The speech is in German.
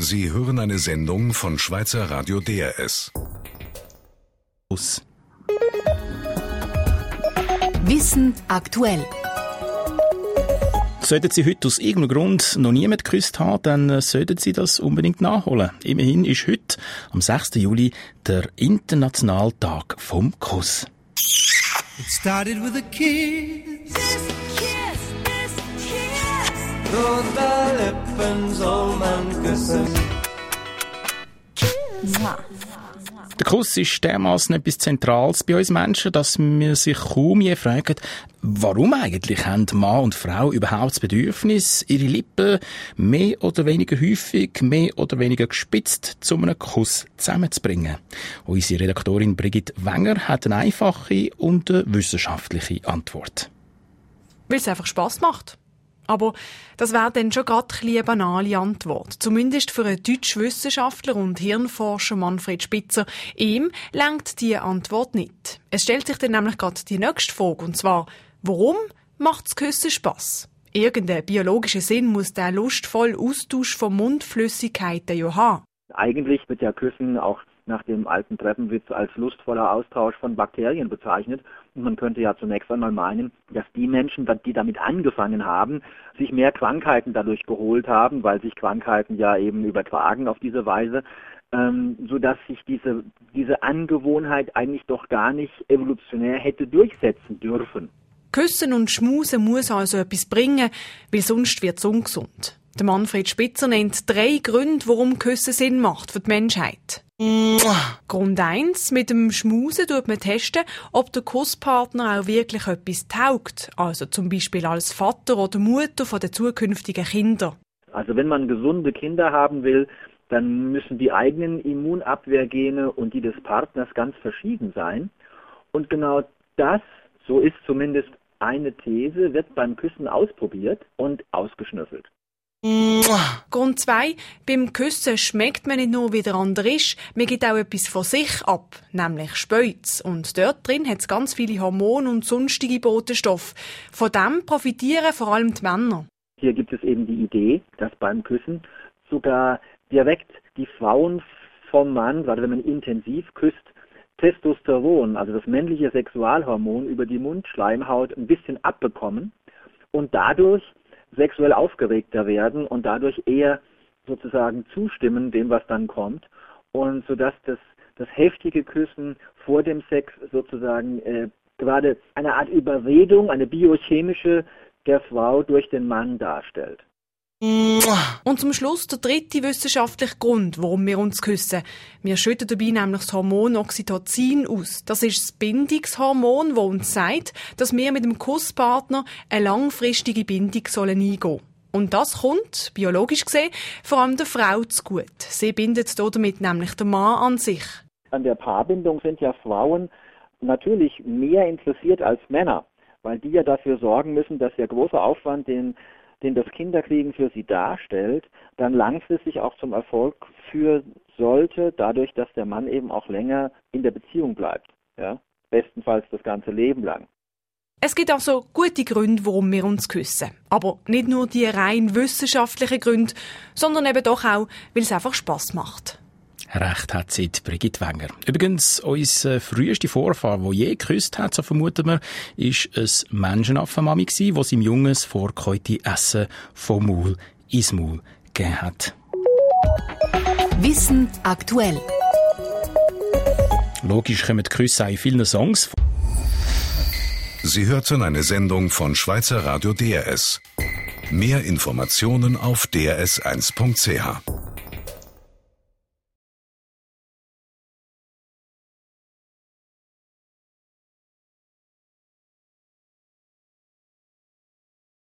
Sie hören eine Sendung von Schweizer Radio DRS. Wissen aktuell. Sollten Sie heute aus irgendeinem Grund noch niemand geküsst haben, dann äh, sollten Sie das unbedingt nachholen. Immerhin ist heute, am 6. Juli, der internationale Tag vom Kuss. It started with a kiss. Rote Lippen soll man küssen. Der Kuss ist dermaßen etwas Zentrales bei uns Menschen, dass wir sich kaum je fragen, warum eigentlich haben Mann und Frau überhaupt das Bedürfnis, ihre Lippen mehr oder weniger häufig, mehr oder weniger gespitzt zu einem Kuss zusammenzubringen. Unsere Redaktorin Brigitte Wenger hat eine einfache und eine wissenschaftliche Antwort. Weil es einfach Spass macht. Aber das wäre dann schon gerade eine banale Antwort. Zumindest für einen deutschen Wissenschaftler und Hirnforscher Manfred Spitzer. Ihm lenkt die Antwort nicht. Es stellt sich dann nämlich gerade die nächste Frage, und zwar, warum macht das Küssen Spass? Irgendeinen biologischen Sinn muss der lustvolle Austausch von Mundflüssigkeiten ja haben. Eigentlich wird ja Küssen auch nach dem alten Treppenwitz als lustvoller Austausch von Bakterien bezeichnet. Und man könnte ja zunächst einmal meinen, dass die Menschen, die damit angefangen haben, sich mehr Krankheiten dadurch geholt haben, weil sich Krankheiten ja eben übertragen auf diese Weise, ähm, sodass sich diese, diese Angewohnheit eigentlich doch gar nicht evolutionär hätte durchsetzen dürfen. Küssen und Schmusen muss also etwas bringen, weil sonst wird es ungesund. Der Manfred Spitzer nennt drei Gründe, warum Küssen Sinn macht für die Menschheit. Grund 1. Mit dem Schmusen tut man testen, ob der Kusspartner auch wirklich etwas taugt. Also zum Beispiel als Vater oder Mutter von den zukünftigen Kindern. Also wenn man gesunde Kinder haben will, dann müssen die eigenen Immunabwehrgene und die des Partners ganz verschieden sein. Und genau das, so ist zumindest eine These, wird beim Küssen ausprobiert und ausgeschnüffelt. Grund 2. Beim Küssen schmeckt man nicht nur, wie der andere ist, man gibt auch etwas von sich ab, nämlich Späuz. Und dort drin hat es ganz viele Hormone und sonstige Botenstoffe. Von dem profitieren vor allem die Männer. Hier gibt es eben die Idee, dass beim Küssen sogar direkt die Frauen vom Mann, gerade wenn man intensiv küsst, Testosteron, also das männliche Sexualhormon, über die Mundschleimhaut ein bisschen abbekommen und dadurch sexuell aufgeregter werden und dadurch eher sozusagen zustimmen dem, was dann kommt. Und sodass das, das heftige Küssen vor dem Sex sozusagen äh, gerade eine Art Überredung, eine biochemische der Frau durch den Mann darstellt. Und zum Schluss der dritte wissenschaftliche Grund, warum wir uns küssen. Wir schütten dabei nämlich das Hormon Oxytocin aus. Das ist das Bindungshormon, das uns sagt, dass wir mit dem Kusspartner eine langfristige Bindung sollen eingehen Und das kommt, biologisch gesehen, vor allem der Frau zu gut. Sie bindet damit nämlich den Mann an sich. An der Paarbindung sind ja Frauen natürlich mehr interessiert als Männer, weil die ja dafür sorgen müssen, dass der große Aufwand, den den das Kinderkriegen für sie darstellt, dann langfristig auch zum Erfolg führen sollte, dadurch, dass der Mann eben auch länger in der Beziehung bleibt. Ja? Bestenfalls das ganze Leben lang. Es gibt also gute Gründe, warum wir uns küssen. Aber nicht nur die rein wissenschaftlichen Gründe, sondern eben doch auch, weil es einfach Spaß macht. Recht hat sie die Brigitte Wenger. Übrigens, unser früheste Vorfahr, der je geküsst hat, so vermuten wir, ist ein Menschenaffenmami gsi, wo seinem Jungen das vorgekäute Essen vom Maul ins Maul gegeben hat. Wissen aktuell. Logisch kommen die Küsse auch in vielen Songs. Sie hörten eine Sendung von Schweizer Radio DRS. Mehr Informationen auf drs1.ch.